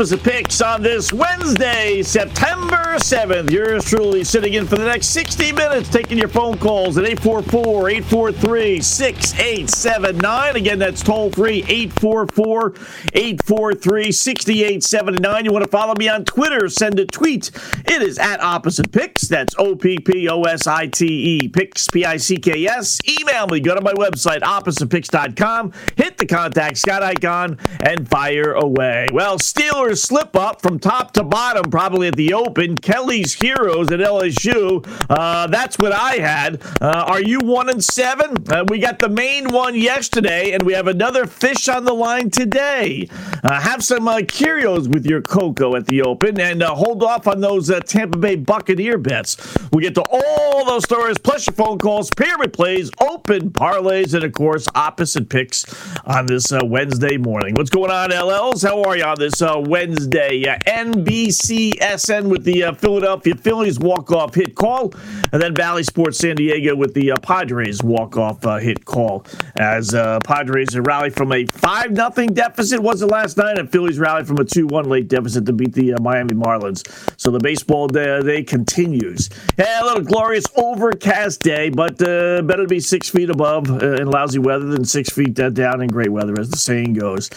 Opposite Picks on this Wednesday, September 7th. Yours truly sitting in for the next 60 minutes, taking your phone calls at 844 843 6879. Again, that's toll free 844 843 6879. You want to follow me on Twitter? Send a tweet. It is at Opposite Picks. That's O P P O S I T E. Picks, P I C K S. Email me. Go to my website, oppositepicks.com. Hit the contact Scott icon and fire away. Well, Steelers slip up from top to bottom, probably at the Open. Kelly's Heroes at LSU. Uh, that's what I had. Uh, are you one and seven? Uh, we got the main one yesterday, and we have another fish on the line today. Uh, have some uh, Kyrgios with your Coco at the Open, and uh, hold off on those Tampa Bay Buccaneer bets. We get to all those stories, plus your phone calls, pyramid plays, open parlays, and of course, opposite picks on this Wednesday morning. What's going on, LLs? How are you on this uh, Wednesday? Uh, NBCSN with the uh, Philadelphia Phillies walk-off hit call, and then Bally Sports San Diego with the uh, Padres walk-off uh, hit call. As uh, Padres rally from a five nothing deficit was it last night, and Phillies rallied from a two one late deficit to beat the uh, Miami Marlins. So the baseball day, day continues. Yeah, a little glorious overcast day, but better to be six feet above in lousy weather than six feet down in great weather, as the saying goes.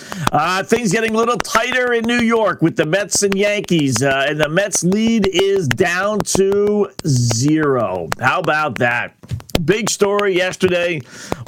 Things getting a little tighter in New York with the Mets and Yankees, uh, and the Mets lead is down to zero. How about that? Big story yesterday.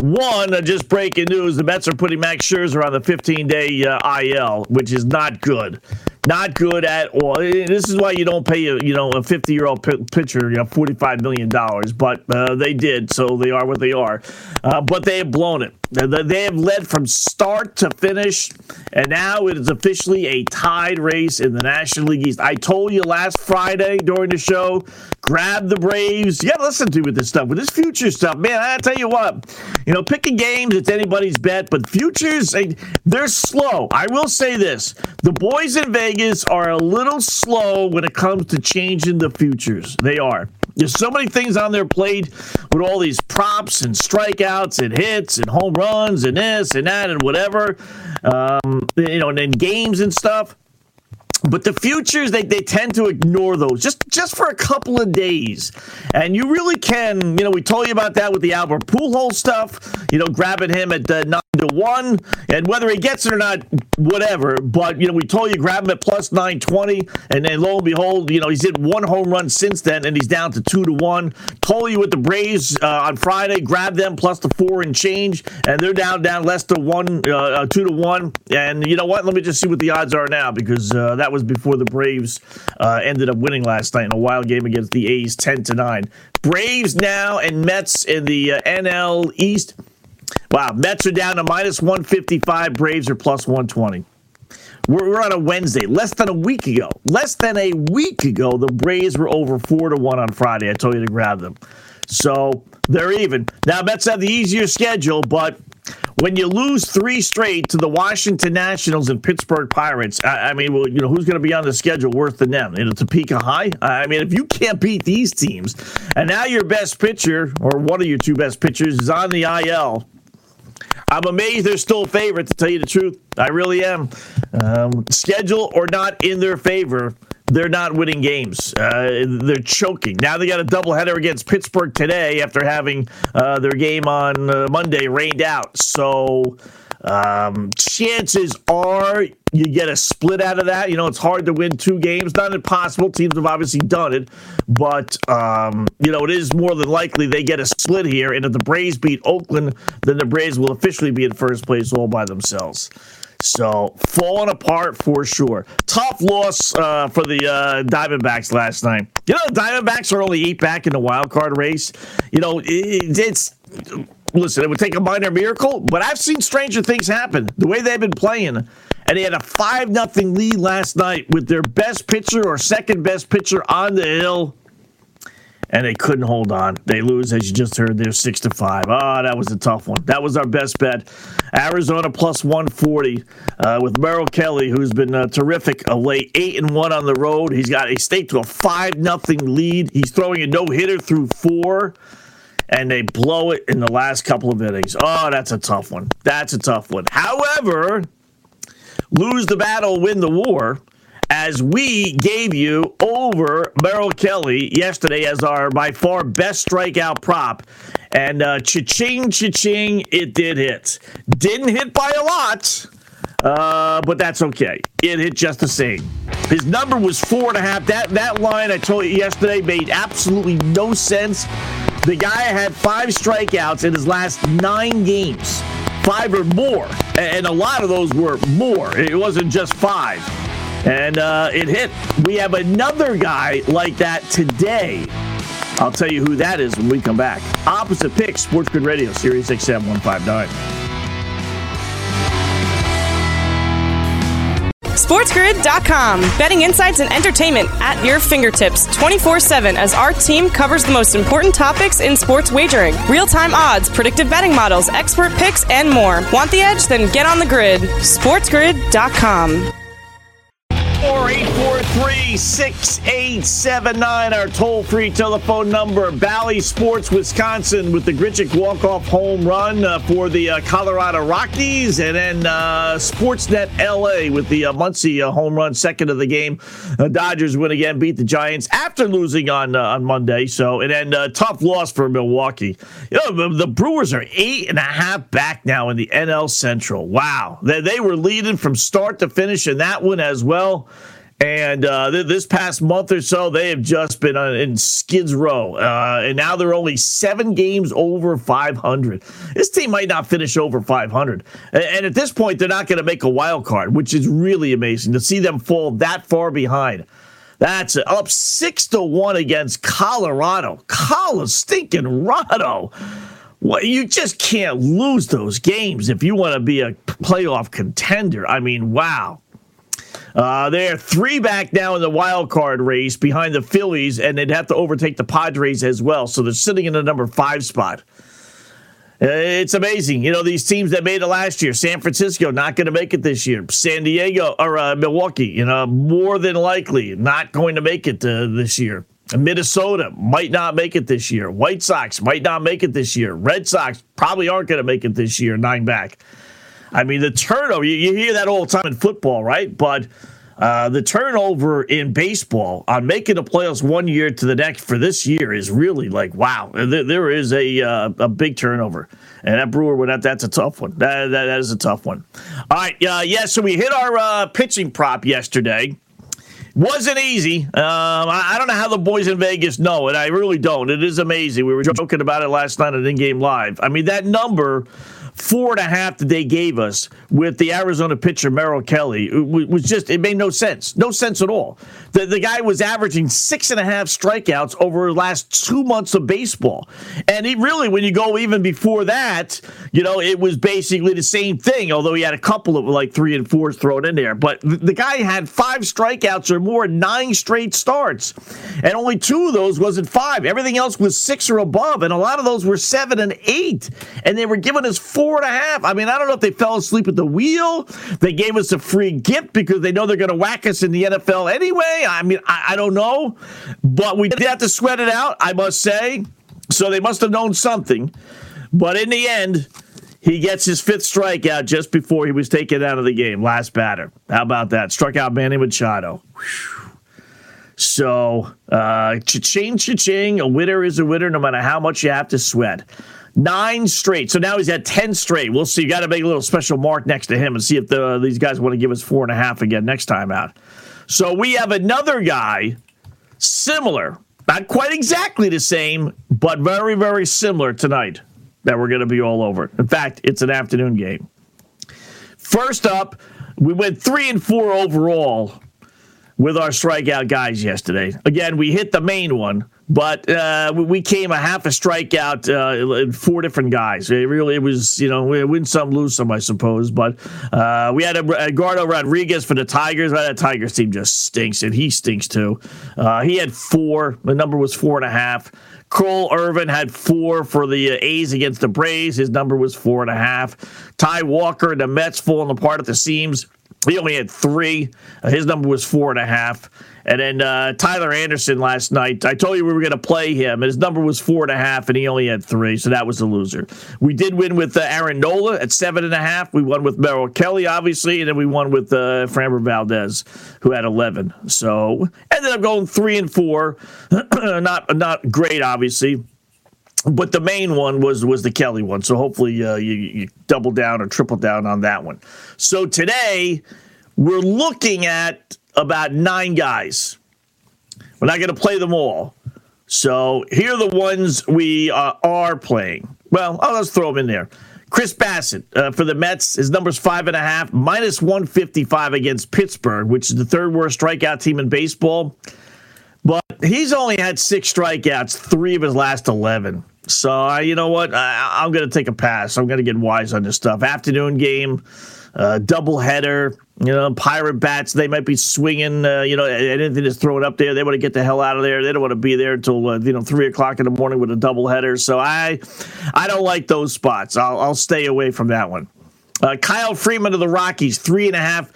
One, uh, just breaking news: the Mets are putting Max Scherzer on the 15-day uh, IL, which is not good. Not good at all. This is why you don't pay a you know a 50 year old p- pitcher you know 45 million dollars, but uh, they did, so they are what they are. Uh, but they have blown it. They have led from start to finish, and now it is officially a tied race in the National League East. I told you last Friday during the show, grab the Braves. Yeah, listen to me with this stuff, with this future stuff, man. I tell you what, you know, picking games it's anybody's bet, but futures they're slow. I will say this: the boys in Vegas are a little slow when it comes to changing the futures. They are. There's so many things on their plate with all these props and strikeouts and hits and home runs and this and that and whatever, um, you know, and then games and stuff. But the futures, they, they tend to ignore those just, just for a couple of days. And you really can, you know, we told you about that with the Albert Pujols stuff, you know, grabbing him at uh, 9 to 1. And whether he gets it or not, whatever. But, you know, we told you grab him at plus 920. And then lo and behold, you know, he's hit one home run since then and he's down to 2 to 1. Told you with the Braves uh, on Friday, grab them plus the 4 and change. And they're down, down less to 1, uh, uh 2 to 1. And you know what? Let me just see what the odds are now because uh, that was before the Braves uh, ended up winning last night in a wild game against the A's, ten to nine. Braves now and Mets in the uh, NL East. Wow, Mets are down to minus one fifty five. Braves are plus one twenty. We're, we're on a Wednesday, less than a week ago. Less than a week ago, the Braves were over four to one on Friday. I told you to grab them. So they're even. Now, Mets have the easier schedule, but when you lose three straight to the Washington Nationals and Pittsburgh Pirates, I, I mean, well, you know, who's going to be on the schedule worse than them? Know, Topeka High. I mean, if you can't beat these teams, and now your best pitcher or one of your two best pitchers is on the IL. I'm amazed they're still favorite, to tell you the truth. I really am. Um, schedule or not in their favor, they're not winning games. Uh, they're choking. Now they got a doubleheader against Pittsburgh today after having uh, their game on uh, Monday rained out. So um, chances are you get a split out of that. You know, it's hard to win two games. Not impossible. Teams have obviously done it, but um, you know, it is more than likely they get a split here. And if the Braves beat Oakland, then the Braves will officially be in first place all by themselves. So falling apart for sure. Tough loss uh, for the uh, Diamondbacks last night. You know, Diamondbacks are only eight back in the wild card race. You know, it, it's listen. It would take a minor miracle, but I've seen stranger things happen. The way they've been playing, and they had a five nothing lead last night with their best pitcher or second best pitcher on the hill and they couldn't hold on. They lose, as you just heard, they're six to five. Oh, that was a tough one. That was our best bet. Arizona plus 140 uh, with Merrill Kelly, who's been uh, terrific of late, eight and one on the road. He's got a state to a five nothing lead. He's throwing a no hitter through four and they blow it in the last couple of innings. Oh, that's a tough one. That's a tough one. However, lose the battle, win the war. As we gave you over Merrill Kelly yesterday as our by far best strikeout prop. And uh, cha-ching, cha-ching, it did hit. Didn't hit by a lot, uh, but that's okay. It hit just the same. His number was four and a half. That that line I told you yesterday made absolutely no sense. The guy had five strikeouts in his last nine games, five or more, and a lot of those were more. It wasn't just five, and uh, it hit. We have another guy like that today. I'll tell you who that is when we come back. Opposite Pick, Sports Grid Radio, SiriusXM 159. SportsGrid.com. Betting insights and entertainment at your fingertips 24 7 as our team covers the most important topics in sports wagering real time odds, predictive betting models, expert picks, and more. Want the edge? Then get on the grid. SportsGrid.com. 843 6879, our toll free telephone number. Bally Sports Wisconsin with the Grichuk walk off home run uh, for the uh, Colorado Rockies. And then uh, Sportsnet LA with the uh, Muncy uh, home run, second of the game. Uh, Dodgers win again, beat the Giants after losing on on Monday. So, and then tough loss for Milwaukee. You know, the Brewers are eight and a half back now in the NL Central. Wow. They, they were leading from start to finish in that one as well. And uh, th- this past month or so, they have just been uh, in skids row. Uh, and now they're only seven games over 500. This team might not finish over 500. And, and at this point, they're not going to make a wild card, which is really amazing to see them fall that far behind. That's up six to one against Colorado. Colorado stinking Rado. Well, you just can't lose those games if you want to be a playoff contender. I mean, wow. Uh, they're three back now in the wild card race behind the Phillies, and they'd have to overtake the Padres as well. So they're sitting in the number five spot. Uh, it's amazing. You know, these teams that made it last year, San Francisco, not going to make it this year. San Diego or uh, Milwaukee, you know, more than likely not going to make it uh, this year. Minnesota might not make it this year. White Sox might not make it this year. Red Sox probably aren't going to make it this year, nine back. I mean, the turnover, you, you hear that all the time in football, right? But uh, the turnover in baseball on making the playoffs one year to the next for this year is really like wow. There, there is a uh, a big turnover, and that Brewer one that, that's a tough one. That, that, that is a tough one. All right, uh, yeah. So we hit our uh, pitching prop yesterday. Wasn't easy. Um, I, I, don't know how the boys in Vegas know it. I really don't. It is amazing. We were joking about it last night at In Game Live. I mean, that number four and a half that they gave us with the Arizona pitcher Merrill Kelly was just it made no sense, no sense at all. The the guy was averaging six and a half strikeouts over the last two months of baseball, and he really, when you go even before that, you know, it was basically the same thing. Although he had a couple of like three and fours thrown in there, but the guy had five strikeouts or more, nine straight starts, and only two of those wasn't five. Everything else was six or above, and a lot of those were seven and eight, and they were giving us four four and a half. I mean, I don't know if they fell asleep at the wheel. They gave us a free gift because they know they're going to whack us in the NFL anyway. I mean, I, I don't know. But we did have to sweat it out, I must say. So they must have known something. But in the end, he gets his fifth strikeout just before he was taken out of the game. Last batter. How about that? Struck out Manny Machado. Whew. So, uh, cha-ching, cha-ching. A winner is a winner no matter how much you have to sweat. Nine straight. So now he's at 10 straight. We'll see. Got to make a little special mark next to him and see if the, uh, these guys want to give us four and a half again next time out. So we have another guy similar, not quite exactly the same, but very, very similar tonight that we're going to be all over. In fact, it's an afternoon game. First up, we went three and four overall with our strikeout guys yesterday. Again, we hit the main one but uh, we came a half a strikeout, uh, four different guys. It really it was, you know, win some, lose some, I suppose. But uh, we had Eduardo Rodriguez for the Tigers. Well, that Tigers team just stinks, and he stinks too. Uh, he had four. The number was four and a half. Cole Irvin had four for the uh, A's against the Braves. His number was four and a half. Ty Walker, the Mets falling apart at the seams. He only had three. Uh, his number was four and a half. And then uh, Tyler Anderson last night, I told you we were going to play him, his number was four and a half, and he only had three, so that was a loser. We did win with uh, Aaron Nola at seven and a half. We won with Merrill Kelly, obviously, and then we won with uh, Framber Valdez, who had 11. So ended up going three and four. not not great, obviously but the main one was was the Kelly one. So hopefully uh, you, you double down or triple down on that one. So today we're looking at about nine guys. We're not going to play them all. So here are the ones we uh, are playing. Well, oh, let's throw them in there. Chris Bassitt uh, for the Mets, his number's five and a half, minus 155 against Pittsburgh, which is the third worst strikeout team in baseball. But he's only had six strikeouts, three of his last 11. So, uh, you know what? I, am going to take a pass. I'm going to get wise on this stuff. Afternoon game, uh, double header. You know, pirate bats, they might be swinging, uh, you know, anything that's thrown up there. They want to get the hell out of there. They don't want to be there until, uh, you know, three o'clock in the morning with a double header. So I I don't like those spots. I'll, I'll stay away from that one. Uh, Kyle Freeland of the Rockies, three and a half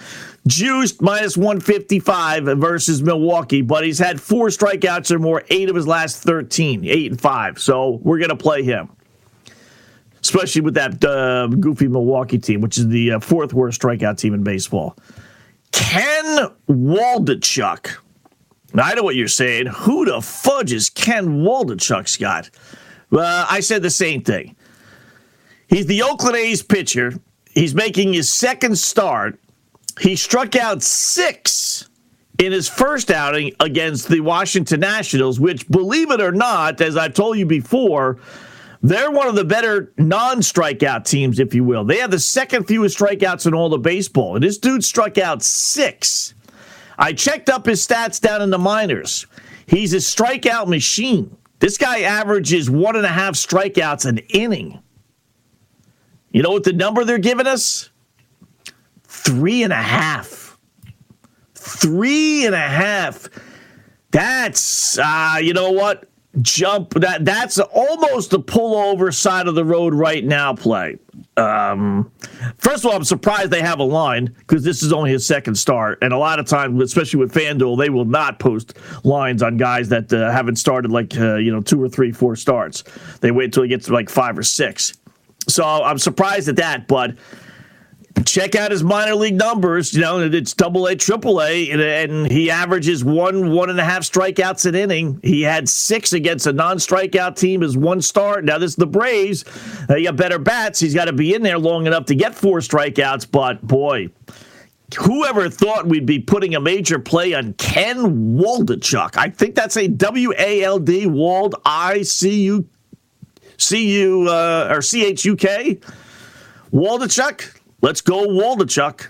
juiced minus 155 versus Milwaukee, but he's had four strikeouts or more, eight of his last 13, eight and five. So we're going to play him especially with that uh, goofy Milwaukee team, which is the uh, fourth worst strikeout team in baseball. Ken Waldichuk. Now, I know what you're saying. Who the fudge is Ken Waldichuk, Scott? Uh, I said the same thing. He's the Oakland A's pitcher. He's making his second start. He struck out six in his first outing against the Washington Nationals, which, believe it or not, as I've told you before, they're one of the better non strikeout teams, if you will. They have the second fewest strikeouts in all of baseball. And this dude struck out six. I checked up his stats down in the minors. He's a strikeout machine. This guy averages one and a half strikeouts an inning. You know what the number they're giving us? Three and a half. Three and a half. That's, uh, you know what? Jump that that's almost a pullover side of the road right now play. Um, first of all, I'm surprised they have a line because this is only his second start, and a lot of times, especially with FanDuel, they will not post lines on guys that uh, haven't started like uh, you know two or three, four starts. They wait until he gets to like five or six. So I'm surprised at that, but check out his minor league numbers. You know, it's double A, triple A, and he averages one, one and a half strikeouts an inning. He had six against a non strikeout team as one start. Now, this is the Braves. They got better bats. He's got to be in there long enough to get four strikeouts, but boy, whoever thought we'd be putting a major play on Ken Waldichuk? I think that's a W A L D Wald I C U C U uh, or C H U K. Waldichuk, Let's go Waldichuk.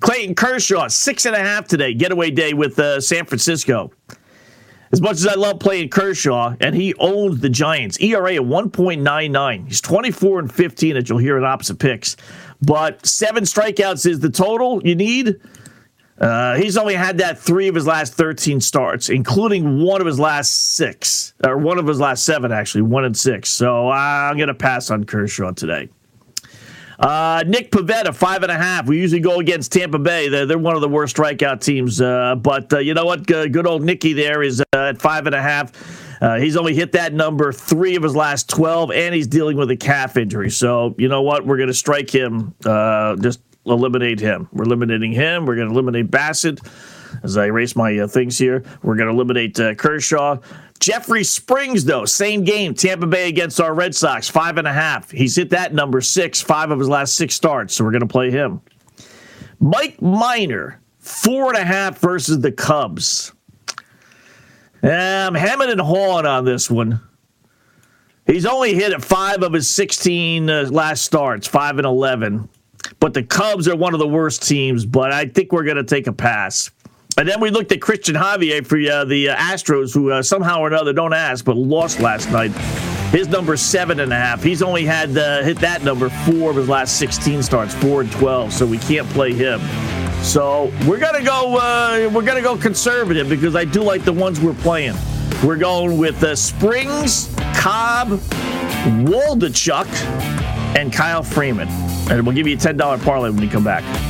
Clayton Kershaw, six and a half today, getaway day with uh, San Francisco. As much as I love playing Kershaw, and he owns the Giants, ERA at 1.99. He's 24 and 15, as you'll hear in opposite picks. But seven strikeouts is the total you need. Uh, he's only had that three of his last 13 starts, including one of his last six, or one of his last seven, actually, one and six. So I'm going to pass on Kershaw today. Uh, Nick Pivetta, five and a half. We usually go against Tampa Bay. They're, they're one of the worst strikeout teams. Uh, but uh, you know what? good old Nicky there is uh, at five and a half. Uh, he's only hit that number three of his last 12, and he's dealing with a calf injury. So, you know what? We're going to strike him, uh, just eliminate him. We're eliminating him. We're going to eliminate Bassitt As I erase my things here, we're going to eliminate Kershaw. Jeffrey Springs, though, same game, Tampa Bay against our Red Sox, five and a half. He's hit that number six, five of his last six starts, so we're going to play him. Mike Minor, four and a half versus the Cubs. I'm hemming and hawing on this one. He's only hit at five of his 16 uh, last starts, five and 11. But the Cubs are one of the worst teams, but I think we're going to take a pass. And then we looked at Cristian Javier for uh, the uh, Astros, who uh, somehow or another, don't ask, but lost last night. His number seven and a half. He's only had uh, hit that number four of his last 16 starts, four and 12. So we can't play him. So we're gonna go. Uh, we're gonna go conservative because I do like the ones we're playing. We're going with uh, Springs, Cobb, Waldichuk, and Kyle Freeland, and we'll give you a ten dollar parlay when we come back.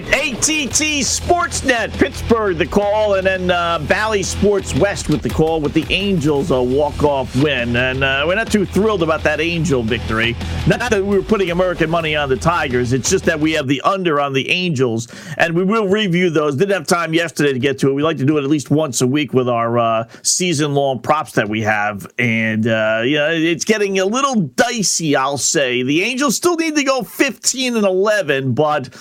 right, ATT Sportsnet, Pittsburgh, the call, and then uh, Bally Sports West with the call with the Angels a walk-off win. And uh, we're not too thrilled about that Angel victory. Not that we were putting American money on the Tigers. It's just that we have the under on the Angels, and we will review those. Didn't have time yesterday to get to it. We like to do it at least once a week with our uh, season-long props that we have, and uh, yeah, it's getting a little dicey. I'll say the Angels still need to go 15 and 11, but.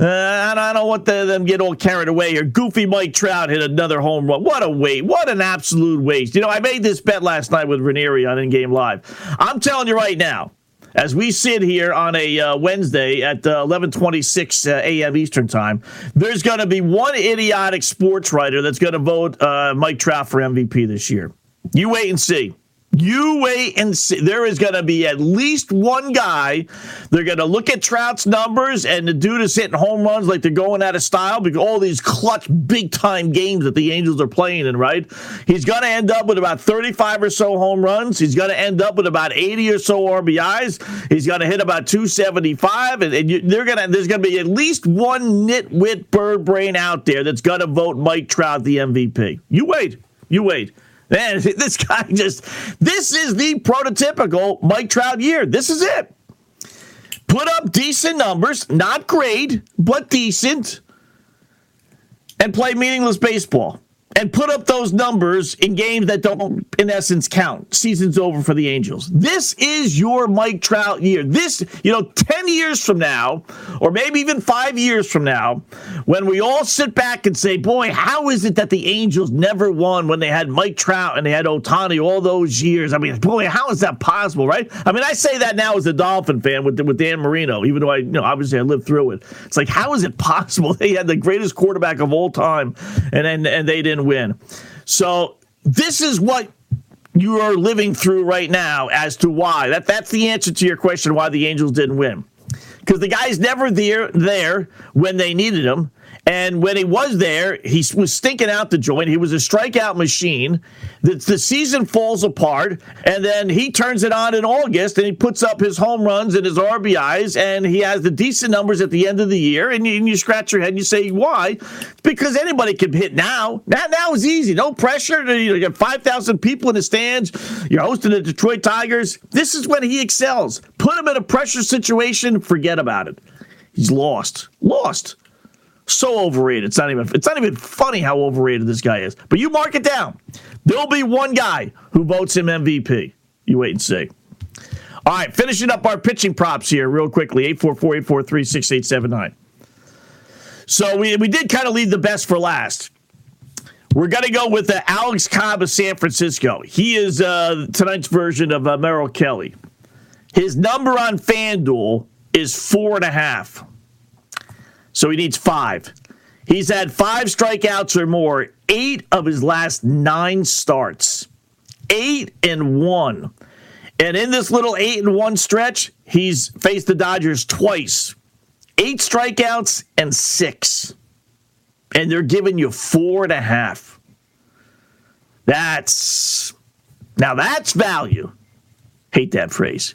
Uh, I don't want the, them get all carried away here. Goofy Mike Trout hit another home run. What a waste. What an absolute waste. You know, I made this bet last night with Ranieri on In Game Live. I'm telling you right now, as we sit here on a uh, Wednesday at uh, 11:26 uh, a.m. Eastern Time, there's going to be one idiotic sports writer that's going to vote uh, Mike Trout for MVP this year. You wait and see. You wait and see. There is going to be at least one guy. They're going to look at Trout's numbers, and the dude is hitting home runs like they're going out of style because all these clutch, big time games that the Angels are playing in, right? He's going to end up with about 35 or so home runs. He's going to end up with about 80 or so RBIs. He's going to hit about 275, and, and you, they're to. There's going to be at least one nitwit bird brain out there that's going to vote Mike Trout the MVP. You wait. You wait. Man, this guy just, this is the prototypical Mike Trout year. This is it. Put up decent numbers, not great, but decent, and play meaningless baseball and put up those numbers in games that don't, in essence, count. Season's over for the Angels. This is your Mike Trout year. This, you know, 10 years from now, or maybe even five years from now, when we all sit back and say, boy, how is it that the Angels never won when they had Mike Trout and they had Ohtani all those years? I mean, boy, how is that possible, right? I mean, I say that now as a Dolphin fan with, with Dan Marino, even though I, you know, obviously I lived through it. It's like, how is it possible they had the greatest quarterback of all time and, and, and they didn't didn't win. So this is what you are living through right now as to why. That that's the answer to your question why the Angels didn't win. Because the guy's never there there when they needed him. And when he was there, he was stinking out the joint. He was a strikeout machine. The, the, season falls apart, and then he turns it on in August, and he puts up his home runs and his RBIs, and he has the decent numbers at the end of the year. And you, and you scratch your head and you say, why? Because anybody can hit now. Now, now is easy. No pressure. You got 5,000 people in the stands. You're hosting the Detroit Tigers. This is when he excels. Put him in a pressure situation, forget about it. He's lost. Lost. So overrated. It's not even it's not even funny how overrated this guy is. But you mark it down. There'll be one guy who votes him MVP. You wait and see. All right, finishing up our pitching props here real quickly. 844-843-6879. So we, we did kind of leave the best for last. We're going to go with uh, Alex Cobb of San Francisco. He is uh, tonight's version of uh, Merrill Kelly. His number on FanDuel is four and a half. So he needs five. He's had five strikeouts or more, eight of his last nine starts. Eight and one. And in this little eight and one stretch, he's faced the Dodgers twice. Eight strikeouts and six. And they're giving you four and a half. That's now that's value. Hate that phrase.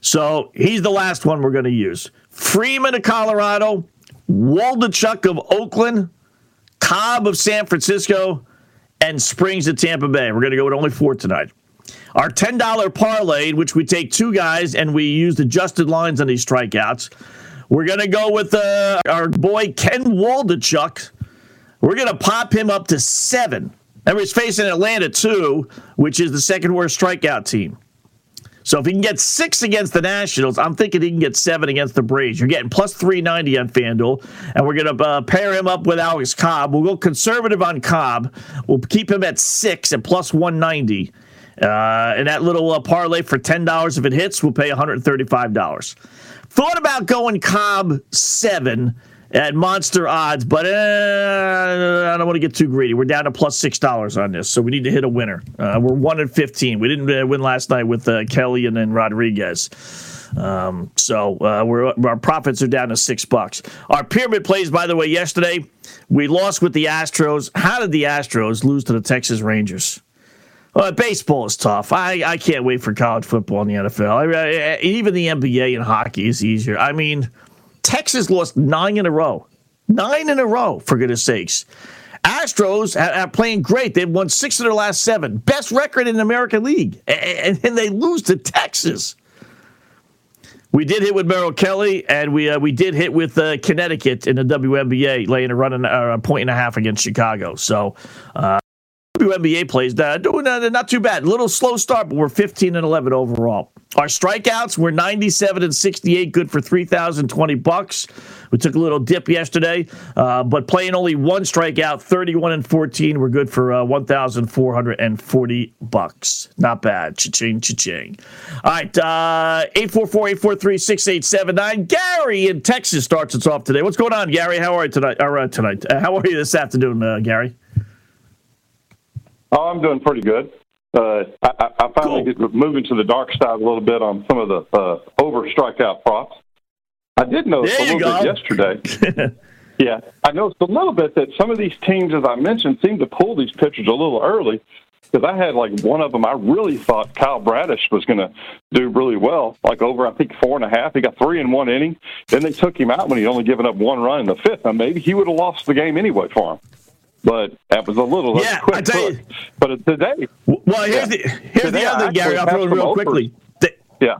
So he's the last one we're going to use. Freeman of Colorado, Waldichuk of Oakland, Cobb of San Francisco, and Springs of Tampa Bay. We're going to go with only four tonight. Our $10 parlay, in which we take two guys and we use adjusted lines on these strikeouts. We're going to go with uh, our boy Ken Waldichuk. We're going to pop him up to seven. And he's facing Atlanta, too, which is the second worst strikeout team. So if he can get six against the Nationals, I'm thinking he can get seven against the Braves. You're getting plus 390 on FanDuel, and we're going to uh, pair him up with Alex Cobb. We'll go conservative on Cobb. We'll keep him at six at plus 190. Uh, and that little uh, parlay for $10 if it hits, we'll pay $135. Thought about going Cobb seven at monster odds, but uh, I don't want to get too greedy. We're down to plus six dollars on this, so we need to hit a winner. Uh, we're one in fifteen. We didn't uh, win last night with uh, Kelly and then Rodriguez. Um, so uh, our profits are down to six bucks. Our pyramid plays, by the way, yesterday we lost with the Astros. How did the Astros lose to the Texas Rangers? Well, baseball is tough. I, I can't wait for college football in the NFL. I, I, even the NBA and hockey is easier. I mean, Texas lost nine in a row. Nine in a row, for goodness sakes. Astros are playing great. They've won six of their last seven. Best record in the American League. And, and they lose to Texas. We did hit with Merrill Kelly, and we uh, we did hit with uh, Connecticut in the WNBA, laying a run and uh, a point and a half against Chicago. So, uh, WNBA plays uh, doing uh, not too bad. A little slow start, but we're 15 and 11 overall. Our strikeouts were 97 and 68, good for 3,020 bucks. We took a little dip yesterday, uh, but playing only one strikeout, 31 and 14, we're good for uh, 1,440 bucks. Not bad. Cha-ching, cha-ching. All right, uh, 844-843-6879. Gary in Texas starts us off today. What's going on, Gary? How are you tonight? Or, uh, tonight? Uh, how are you this afternoon, uh, Gary? Oh, I'm doing pretty good. Uh, I, I finally cool. moving to the dark side a little bit on some of the uh, over strikeout props. I did notice a little bit yesterday. yeah, I noticed a little bit that some of these teams, as I mentioned, seem to pull these pitchers a little early. Because I had like one of them, I really thought Kyle Bradish was going to do really well, like over I think four and a half. He got three in one inning. Then they took him out when he'd only given up one run in the fifth. And maybe he would have lost the game anyway for him but that was a little yeah. I tell you, but today, well, here's yeah. the here's today the other thing, Gary. I'll throw it real quickly. They, yeah,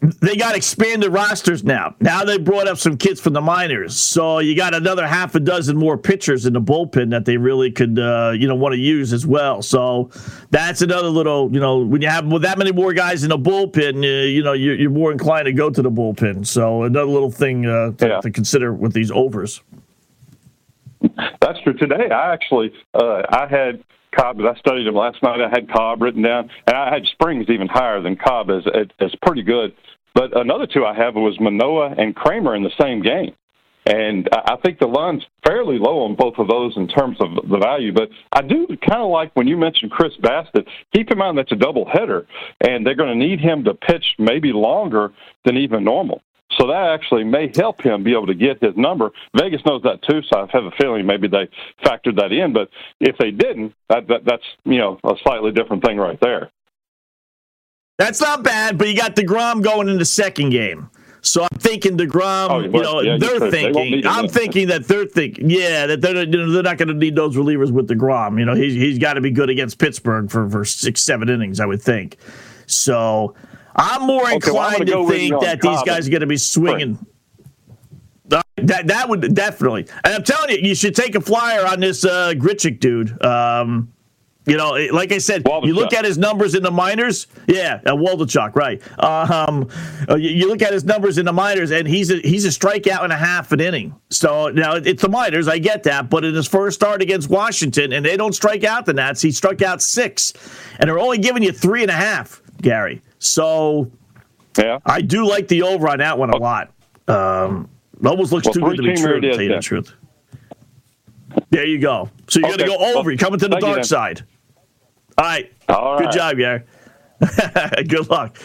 they got expanded rosters now. Now they brought up some kids from the minors, so you got another half a dozen more pitchers in the bullpen that they really could, uh, you know, want to use as well. So that's another little, you know, when you have with that many more guys in the bullpen, uh, you know, you're, you're, more inclined to go to the bullpen. So another little thing uh, to, yeah. to consider with these overs. That's true. Today, I actually uh, I had Cobb. I studied him last night. I had Cobb written down, and I had Springs even higher than Cobb as as pretty good. But another two I have was Manoah and Kremer in the same game. And I think the line's fairly low on both of those in terms of the value. But I do kind of like when you mentioned Chris Bassitt. Keep in mind that's a double header, and they're going to need him to pitch maybe longer than even normal. So that actually may help him be able to get his number. Vegas knows that too, so I have a feeling maybe they factored that in. But if they didn't, that, that that's you know a slightly different thing right there. That's not bad, but you got deGrom going in the second game. So I'm thinking deGrom, oh, you know, yeah, they're you thinking. They I'm thinking that they're thinking, yeah, that they're you know, they're not going to need those relievers with deGrom. You know, he's he's got to be good against Pittsburgh for for six seven innings, I would think. So I'm more inclined well, to think that these guys are going to be swinging. That that would definitely, and I'm telling you, you should take a flyer on this uh, Grichuk dude. Um, you know, like I said, you look at his numbers in the minors. Yeah, uh, Waldichuk, right? Um, uh, you, you, look at his numbers in the minors, and he's a, he's a strikeout and a half an inning. So now it's the minors, I get that, but in his first start against Washington, and they don't strike out the Nats, he struck out six, and they're only giving you three and a half, Gary. So, yeah, I do like the over on that one a lot. Um, almost looks well, too good to be true, to tell you the truth. There you go. So you're okay. going to go over. Well, you're coming to the dark side. All right. All right. Good job, Gary. Good luck.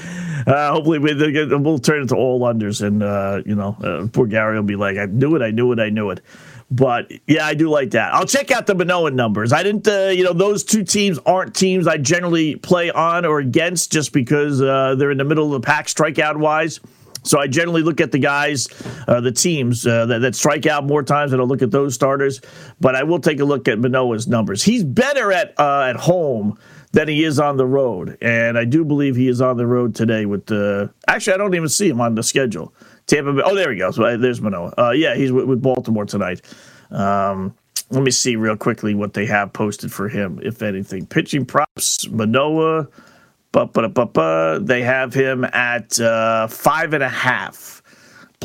Uh, hopefully, we, will turn into all unders, and uh, you know, uh, poor Gary will be like, "I knew it, I knew it, I knew it." But yeah, I do like that. I'll check out the Manoah numbers. I didn't, uh, you know, those two teams aren't teams I generally play on or against just because uh, they're in the middle of the pack strikeout wise. So I generally look at the guys, uh, the teams uh, that, that, strike out more times, and I'll look at those starters. But I will take a look at Manoah's numbers. He's better at uh, at home than he is on the road, and I do believe he is on the road today. With the actually, I don't even see him on the schedule. Tampa Bay. Oh, there he goes. Uh, there's Manoah. Uh, yeah, he's with, with Baltimore tonight. Um, let me see real quickly what they have posted for him, if anything. Pitching props, Manoah. they have him at uh, five and a half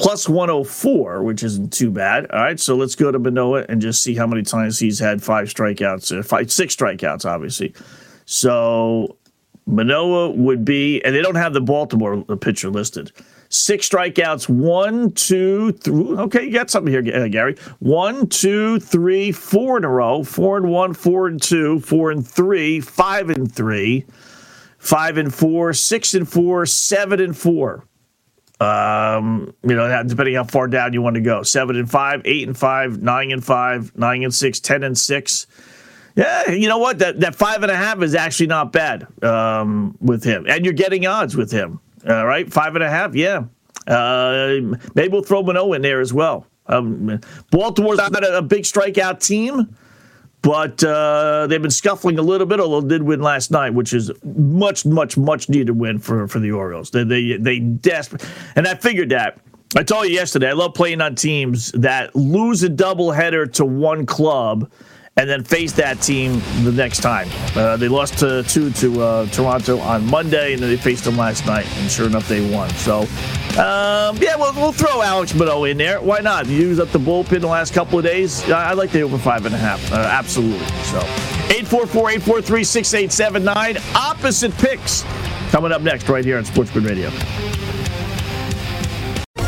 plus 104, which isn't too bad. All right, so let's go to Manoah and just see how many times he's had five strikeouts, uh, five, six strikeouts, obviously. So Manoah would be, and they don't have the Baltimore pitcher listed. Six strikeouts, one, two, three. Okay, you got something here, uh, Gary. One, two, three, four in a row. Four and one, four and two, four and three, five and three, five and four, six and four, seven and four. Um, you know, depending how far down you want to go. Seven and five, eight and five, nine and five, nine and six, ten and six. Yeah, you know what? That that five and a half is actually not bad um, with him, and you're getting odds with him. All right, five and a half. Yeah, uh, maybe we'll throw Mano in there as well. Um, Baltimore's not a, a big strikeout team, but uh, they've been scuffling a little bit. Although they did win last night, which is much, much, much needed win for for the Orioles. They they they desperate, and I figured that. I told you yesterday. I love playing on teams that lose a doubleheader to one club and then face that team the next time. Uh, they lost to, two to uh, Toronto on Monday, and then they faced them last night, and sure enough, they won. So, um, yeah, we'll, we'll throw Alex Manoah in there. Why not? Use up the bullpen the last couple of days. I, I like the over five and a half. Uh, absolutely. So, 844 843 6879. Opposite picks coming up next right here on Sportsman Radio.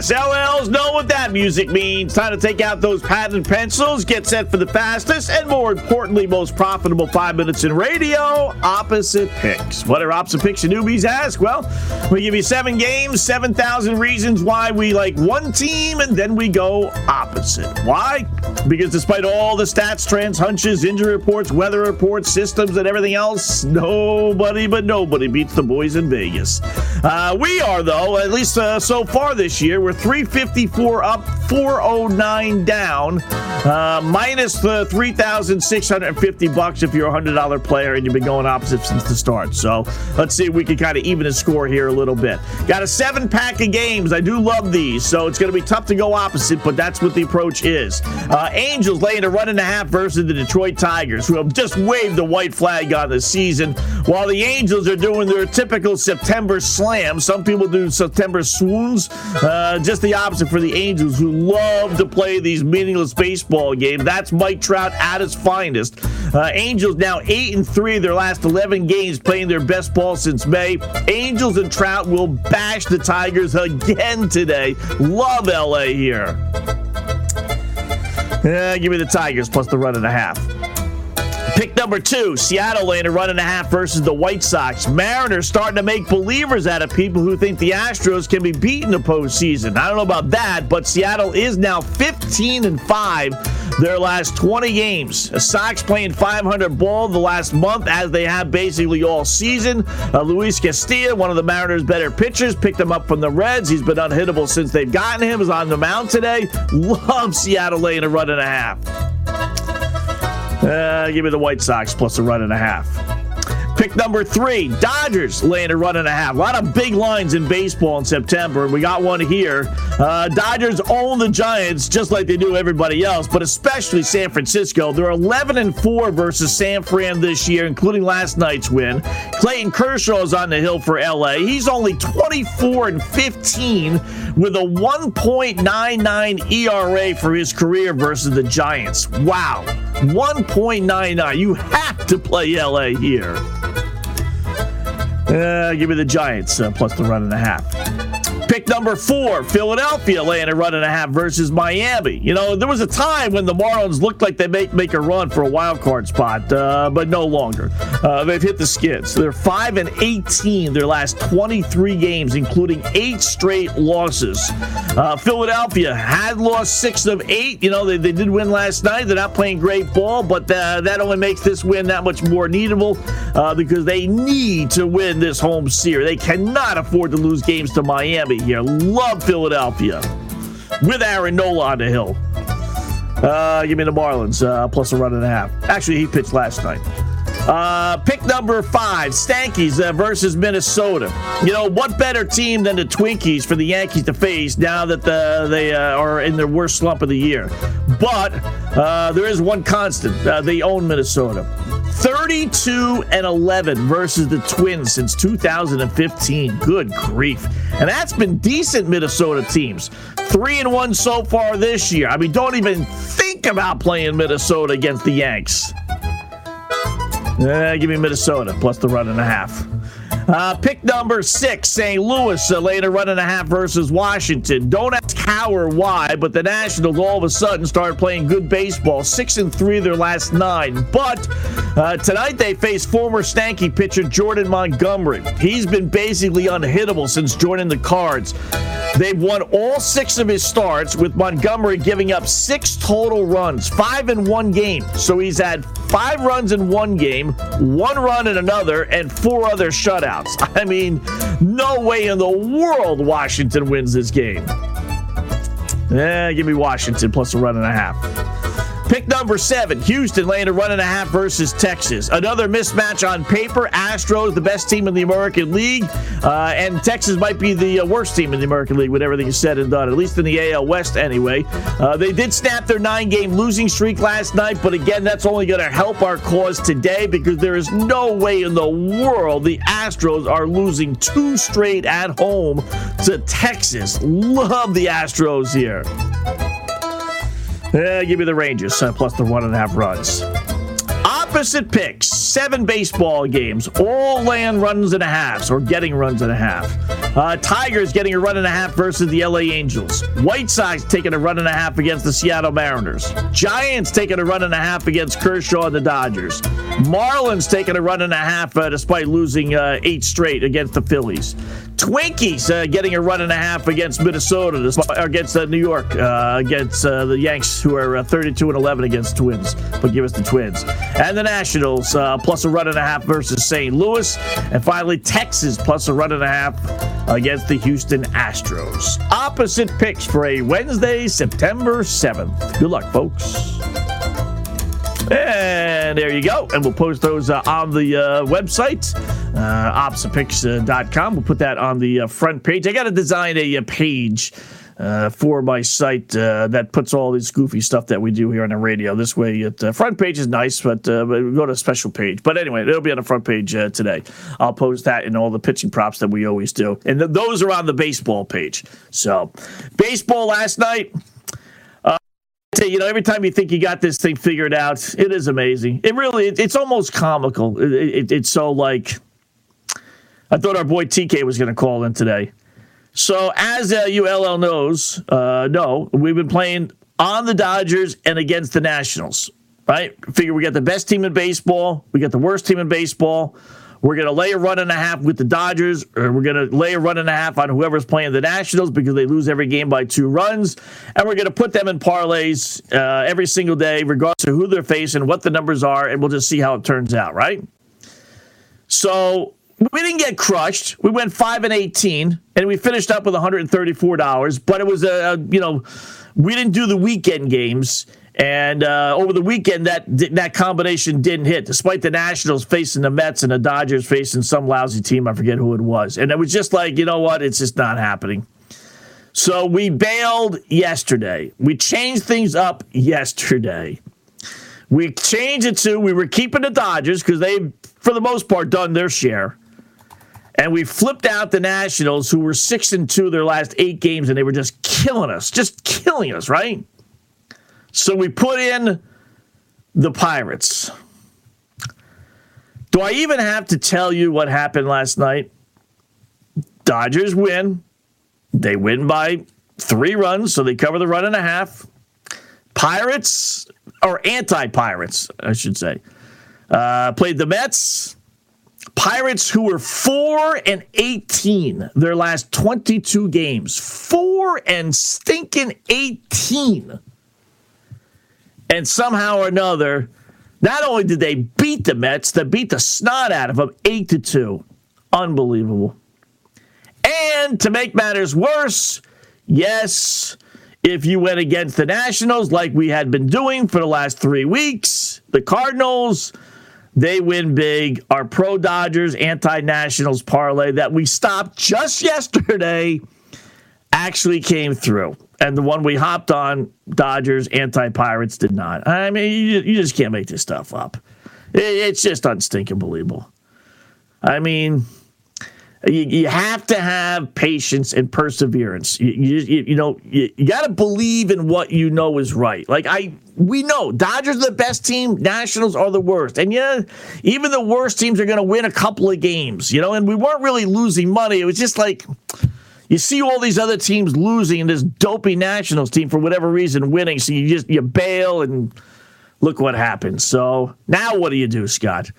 Yes, LLs know what that music means. Time to take out those patent pencils, get set for the fastest, and more importantly, most profitable five minutes in radio opposite picks. What are opposite picks newbies ask? Well, we give you seven games, 7,000 reasons why we like one team, and then we go opposite. Why? Because despite all the stats, trends, hunches, injury reports, weather reports, systems, and everything else, nobody but nobody beats the boys in Vegas. Uh, we are, though, at least uh, so far this year. We're 354 up, 409 down, uh, minus the 3,650 bucks if you're a hundred dollar player and you've been going opposite since the start. So let's see if we can kind of even the score here a little bit. Got a seven pack of games. I do love these, so it's going to be tough to go opposite, but that's what the approach is. Uh, Angels laying a run and a half versus the Detroit Tigers, who have just waved the white flag on the season, while the Angels are doing their typical September slam. Some people do September swoons. Uh, just the opposite for the Angels, who love to play these meaningless baseball games. That's Mike Trout at his finest. Uh, Angels now eight and three their last 11 games, playing their best ball since May. Angels and Trout will bash the Tigers again today. Love LA here. Yeah, give me the Tigers plus the run and a half. Pick number two, Seattle laying a run and a half versus the White Sox. Mariners starting to make believers out of people who think the Astros can be beaten in the postseason. I don't know about that, but Seattle is now 15 and 5 their last 20 games. The Sox playing 500 ball the last month, as they have basically all season. Uh, Luis Castillo, one of the Mariners' better pitchers, picked him up from the Reds. He's been unhittable since they've gotten him. Is on the mound today. Love Seattle laying a run and a half. Uh, give me the White Sox plus a run and a half. Pick number three, Dodgers laying a run and a half. A lot of big lines in baseball in September. and We got one here. Uh, Dodgers own the Giants just like they do everybody else, but especially San Francisco. They're 11 and 4 versus San Fran this year, including last night's win. Clayton Kershaw is on the hill for LA. He's only 24 and 15 with a 1.99 ERA for his career versus the Giants. Wow. 1.99. You have to play LA here. Uh, give me the Giants uh, plus the run and a half. Pick number four, Philadelphia laying a run and a half versus Miami. You know, there was a time when the Marlins looked like they make make a run for a wild card spot, uh, but no longer. Uh, they've hit the skids. They're five and 18 their last 23 games, including eight straight losses. Uh, Philadelphia had lost six of eight. You know, they, they did win last night. They're not playing great ball, but uh, that only makes this win that much more needable uh, because they need to win this home series. They cannot afford to lose games to Miami here. Love Philadelphia with Aaron Nola on the hill. Uh, give me the Marlins uh, plus a run and a half. Actually, he pitched last night. Uh, pick number five, Stankies uh, versus Minnesota. You know, what better team than the Twinkies for the Yankees to face now that the, they uh, are in their worst slump of the year? But uh, there is one constant uh, they own Minnesota. 32 and 11 versus the Twins since 2015. Good grief. And that's been decent Minnesota teams. 3 and 1 so far this year. I mean, don't even think about playing Minnesota against the Yanks. Uh, give me Minnesota plus the run and a half. Uh, pick number six, St. Louis, uh, later run and a half versus Washington. Don't ask how or why, but the Nationals all of a sudden started playing good baseball. Six and three their last nine. But uh, tonight they face former Stanky pitcher Jordan Montgomery. He's been basically unhittable since joining the Cards. They've won all six of his starts, with Montgomery giving up six total runs, five in one game. So he's had five runs in one game, one run in another, and four other shutouts. I mean, no way in the world Washington wins this game. Yeah, give me Washington plus a run and a half. Pick number seven, Houston laying a run and a half versus Texas. Another mismatch on paper. Astros, the best team in the American League, uh, and Texas might be the uh, worst team in the American League with everything is said and done, at least in the AL West anyway. Uh, they did snap their nine game losing streak last night, but again, that's only going to help our cause today because there is no way in the world the Astros are losing two straight at home to Texas. Love the Astros here. Yeah, give me the Rangers uh, plus the one and a half runs. Opposite picks, seven baseball games, all laying runs and a half, or getting runs and a half. Uh, Tigers getting a run and a half versus the LA Angels. White Sox taking a run and a half against the Seattle Mariners. Giants taking a run and a half against Kershaw and the Dodgers. Marlins taking a run and a half uh, despite losing uh, eight straight against the Phillies. Twinkies uh, getting a run and a half against Minnesota, against uh, New York, uh, against uh, the Yanks, who are uh, 32 and 11 against Twins, but give us the Twins. And the Nationals, uh, plus a run and a half versus St. Louis. And finally, Texas, plus a run and a half against the Houston Astros. Opposite picks for a Wednesday, September 7th. Good luck, folks. And there you go. And we'll post those uh, on the uh, website, uh, oppositepicks.com. We'll put that on the uh, front page. I got to design a, a page. Uh, for my site uh, that puts all this goofy stuff that we do here on the radio. This way, the uh, front page is nice, but, uh, we go to a special page. But anyway, it'll be on the front page uh, today. I'll post that and all the pitching props that we always do, and th- those are on the baseball page. So, baseball last night you know, every time you think you got this thing figured out, it is amazing. It really, it, it's almost comical. It, it, it's so like, I thought our boy TK was going to call in today. So, as uh, ULL knows, uh, no, we've been playing on the Dodgers and against the Nationals, right? Figure we got the best team in baseball, we got the worst team in baseball. We're going to lay a run and a half with the Dodgers, or we're going to lay a run and a half on whoever's playing the Nationals because they lose every game by two runs. And we're going to put them in parlays uh, every single day, regardless of who they're facing, what the numbers are, and we'll just see how it turns out, right? So we didn't get crushed. We went 5 and 18, and we finished up with $134, but it was a, a you know, we didn't do the weekend games. And uh, over the weekend, that that combination didn't hit, despite the Nationals facing the Mets and the Dodgers facing some lousy team. I forget who it was. And it was just like, you know what? It's just not happening. So we bailed yesterday. We changed things up yesterday. We changed it to we were keeping the Dodgers because they, for the most part, done their share. And we flipped out the Nationals, who were six and two their last eight games, and they were just killing us, just killing us, right? So we put in the Pirates. Do I even have to tell you what happened last night? Dodgers win. They win by three runs, so they cover the run and a half. Pirates, or anti Pirates, I should say, uh, played the Mets. Pirates, who were 4 and 18 their last 22 games. 4 and stinking 18 and somehow or another, not only did they beat the Mets, they beat the snot out of them eight to two. Unbelievable. And to make matters worse, yes, If you went against the Nationals like we had been doing for the last three weeks, the Cardinals, they win big. Our pro Dodgers, anti Nationals parlay that we stopped just yesterday actually came through. And the one we hopped on, Dodgers, anti Pirates, did not. I mean, you, you just can't make this stuff up. It, it's just unstinking believable. I mean, you, you, have to have patience and perseverance. You, you, you know, you, you got to believe in what you know is right. Like I, we know Dodgers are the best team, Nationals are the worst, and yeah, even the worst teams are going to win a couple of games. You know, and we weren't really losing money. It was just like you see all these other teams losing, and this dopey Nationals team for whatever reason winning. So you just you bail, and look what happens. So now what do you do, Scott?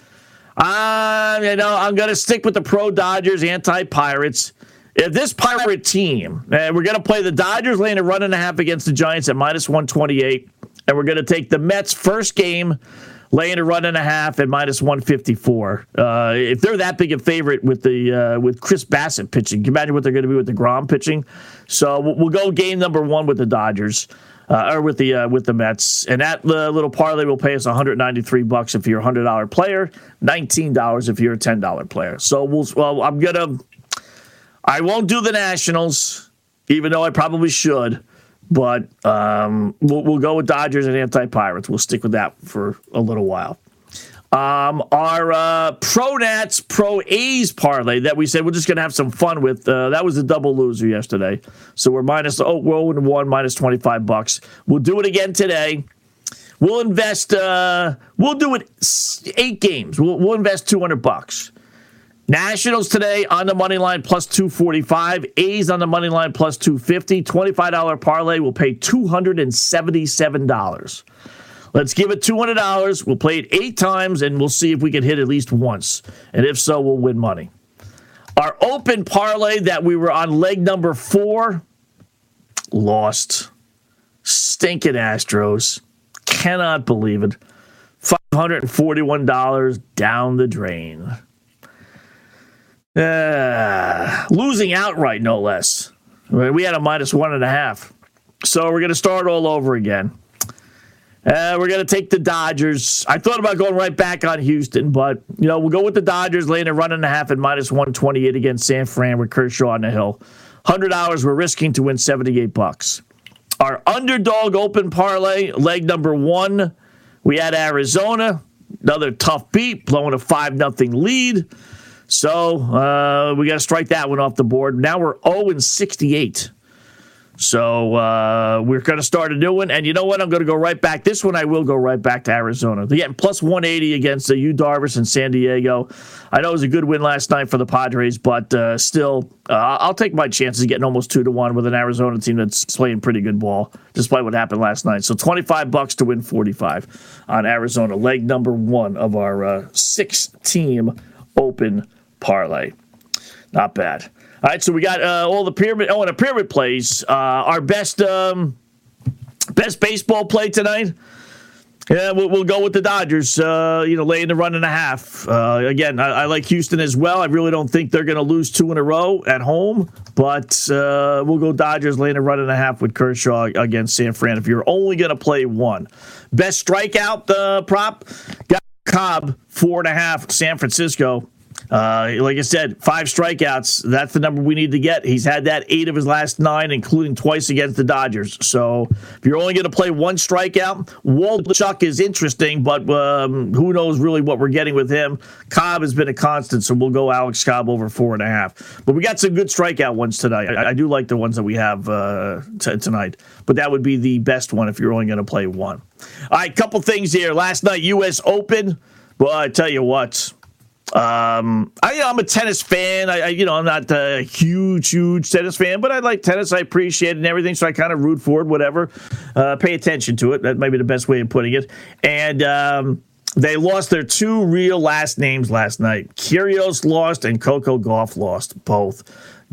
Uh, you know, I'm going to stick with the pro Dodgers, anti Pirates. If this Pirate team, and we're going to play the Dodgers laying a run and a half against the Giants at minus 128, and we're going to take the Mets first game laying a run and a half at minus 154. Uh, if they're that big a favorite with the uh, with Chris Bassitt pitching, can you imagine what they're going to be with deGrom pitching? So we'll, go game number one with the Dodgers uh, or with the uh, with the Mets. And that uh, little parlay will pay us 193 bucks if you're a hundred dollar player, 19 dollars if you're a ten dollar player. So we'll well, I'm gonna I won't do the Nationals, even though I probably should. But um, we'll, we'll go with Dodgers and anti Pirates. We'll stick with that for a little while. Um, our uh, Pro Nats Pro A's parlay that we said we're just going to have some fun with. Uh, that was a double loser yesterday. So we're minus, oh, we're 1 minus 25 bucks. We'll do it again today. We'll invest, uh, we'll do it eight games. We'll, we'll invest 200 bucks. Nationals today on the money line plus 245. A's on the money line plus 250. $25 parlay will pay $277. Let's give it $200. We'll play it eight times and we'll see if we can hit at least once. And if so, we'll win money. Our open parlay that we were on leg number four lost. Stinking Astros. Cannot believe it. $541 down the drain. Uh, losing outright, no less. We had a minus one and a half. So we're going to start all over again. Uh, we're going to take the Dodgers. I thought about going right back on Houston, but, you know, we'll go with the Dodgers, laying a run and a half at minus 128 against San Fran with Kershaw on the hill. $100 we're risking to win 78 bucks. Our underdog open parlay, leg number one, we had Arizona. Another tough beat, blowing a 5 nothing lead. So uh, we got to strike that one off the board. Now we're 0 and 68 so uh, we're going to start a new one. And you know what? I'm going to go right back. This one I will go right back to Arizona. They're getting plus 180 against the Yu Darvish in San Diego. I know it was a good win last night for the Padres, but uh, still, uh, I'll take my chances getting almost two to one with an Arizona team that's playing pretty good ball, despite what happened last night. So 25 bucks to win 45 on Arizona, leg number one of our uh, six team open parlay. Not bad. All right, so we got uh, all the pyramid. Oh, and a pyramid plays. Uh, our best um, best baseball play tonight. Yeah, we'll, we'll, go with the Dodgers. Uh, you know, laying the run and a half. Uh, again, I, I, like Houston as well. I really don't think they're going to lose two in a row at home, but uh, we'll go Dodgers laying a run and a half with Kershaw against San Fran. If you're only going to play one, best strikeout uh, prop got Cobb four and a half. San Francisco. Uh, like I said, five strikeouts. That's the number we need to get. He's had that eight of his last nine, including twice against the Dodgers. So if you're only going to play one strikeout, Waldichuk is interesting, but um, who knows really what we're getting with him. Cobb has been a constant, so we'll go Alex Cobb over four and a half. But we got some good strikeout ones tonight. I, I do like the ones that we have uh, t- tonight, but that would be the best one if you're only going to play one. All right, couple things here. Last night, U.S. Open. Well, I tell you what um, I, am a tennis fan. I, I, you know, I'm not a huge, huge tennis fan, but I like tennis. I appreciate it and everything, so I kind of root for it, whatever. Uh, pay attention to it. That might be the best way of putting it. And um, they lost their two real last names last night. Kyrgios lost and Coco Gauff lost both.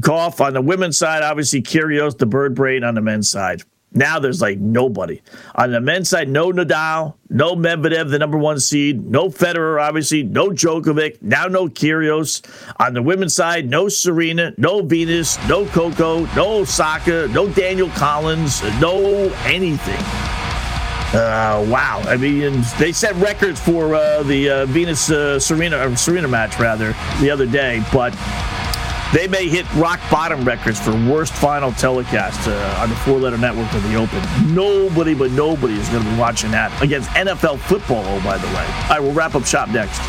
Gauff on the women's side, obviously Kyrgios, the bird brain on the men's side. Now there's like nobody. On the men's side, no Nadal, no Medvedev, the number one seed, no Federer, obviously, no Djokovic, now no Kyrgios. On the women's side, no Serena, no Venus, no Coco, no Osaka, no Danielle Collins, no anything. Uh, wow. I mean, they set records for uh, the uh, Venus uh, Serena Serena match rather the other day, but they may hit rock bottom records for worst final telecast uh, on the four letter network of the Open. Nobody but nobody is going to be watching that against NFL football, oh, by the way. Right, we'll wrap up shop next.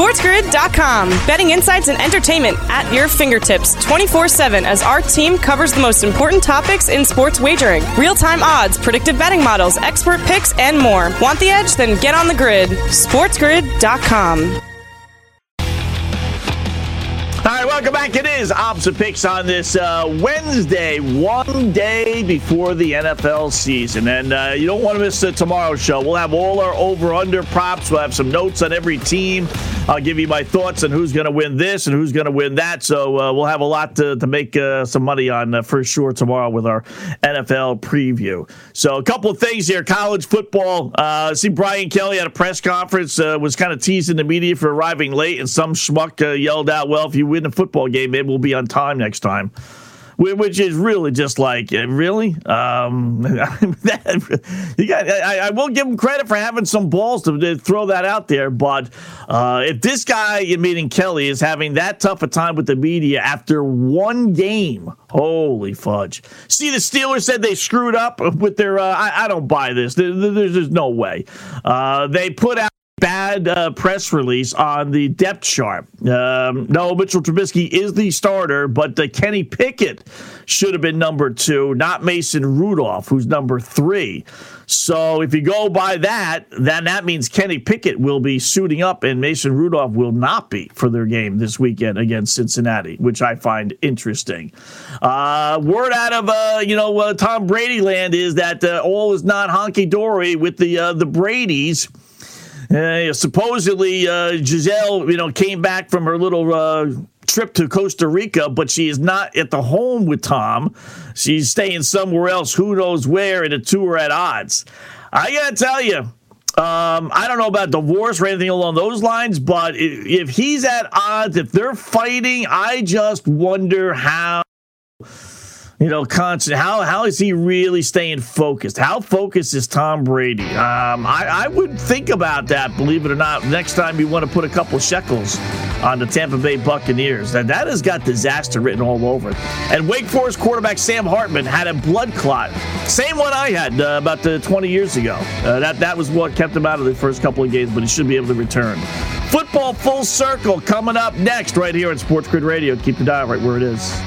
SportsGrid.com. Betting insights and entertainment at your fingertips 24 7 as our team covers the most important topics in sports wagering real time odds, predictive betting models, expert picks, and more. Want the edge? Then get on the grid. SportsGrid.com. back. It is opposite picks on this uh, Wednesday, one day before the NFL season. And uh, you don't want to miss the tomorrow show. We'll have all our over under props. We'll have some notes on every team. I'll give you my thoughts on who's going to win this and who's going to win that. So uh, we'll have a lot to, to make uh, some money on uh, for sure tomorrow with our NFL preview. So a couple of things here college football. Uh, see, Brian Kelly at a press conference was kind of teasing the media for arriving late, and some schmuck yelled out, Well, if you win the football game, maybe we'll be on time next time. Which is really just like really. Um, that, you got. I, I, will give him credit for having some balls to, to throw that out there. But uh, if this guy, meaning Kelly, is having that tough a time with the media after one game, holy fudge! See, the Steelers said they screwed up with their. Uh, I, I, don't buy this. There, there's, there's no way. Uh, they put out bad uh, press release on the depth chart. Um, no, Mitchell Trubisky is the starter, but uh, Kenny Pickett should have been number two, not Mason Rudolph, who's number three. So if you go by that, then that means Kenny Pickett will be suiting up and Mason Rudolph will not be for their game this weekend against Cincinnati, which I find interesting. Uh, word out of uh, you know uh, Tom Brady land is that uh, all is not honky dory with the uh, the Brady's. Uh, supposedly, uh, Gisele, you know, came back from her little uh, trip to Costa Rica, but she is not at the home with Tom. She's staying somewhere else, who knows where, and the two are at odds. I gotta tell you, um, I don't know about divorce or anything along those lines, but if he's at odds, if they're fighting, I just wonder how you know, constant. How how is he really staying focused? How focused is Tom Brady? Um, I, I would think about that. Believe it or not, next time you want to put a couple shekels on the Tampa Bay Buccaneers, that that has got disaster written all over it. And Wake Forest quarterback Sam Hartman had a blood clot, same one I had uh, about uh, 20 years ago. Uh, that that was what kept him out of the first couple of games, but he should be able to return. Football full circle coming up next, right here on Sports Grid Radio. Keep the dial right where it is.